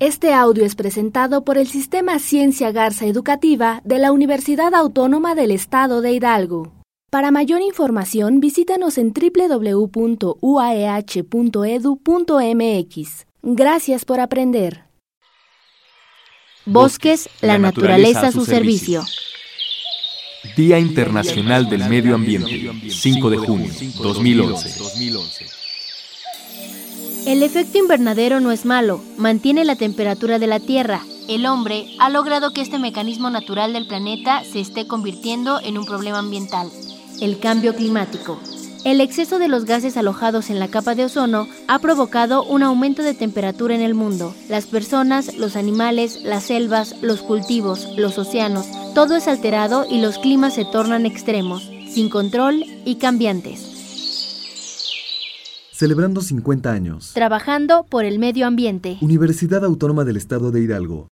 Este audio es presentado por el Sistema Ciencia Garza Educativa de la Universidad Autónoma del Estado de Hidalgo. Para mayor información, visítanos en www.uaeh.edu.mx. Gracias por aprender. Bosques, la, naturaleza, a su servicio. Día Internacional del Medio Ambiente, 5 de junio 2011. El efecto invernadero no es malo, mantiene la temperatura de la Tierra. El hombre ha logrado que este mecanismo natural del planeta se esté convirtiendo en un problema ambiental, el cambio climático. El exceso de los gases alojados en la capa de ozono ha provocado un aumento de temperatura en el mundo. Las personas, los animales, las selvas, los cultivos, los océanos, todo es alterado y los climas se tornan extremos, sin control y cambiantes. Celebrando 50 años. Trabajando por el medio ambiente. Universidad Autónoma del Estado de Hidalgo.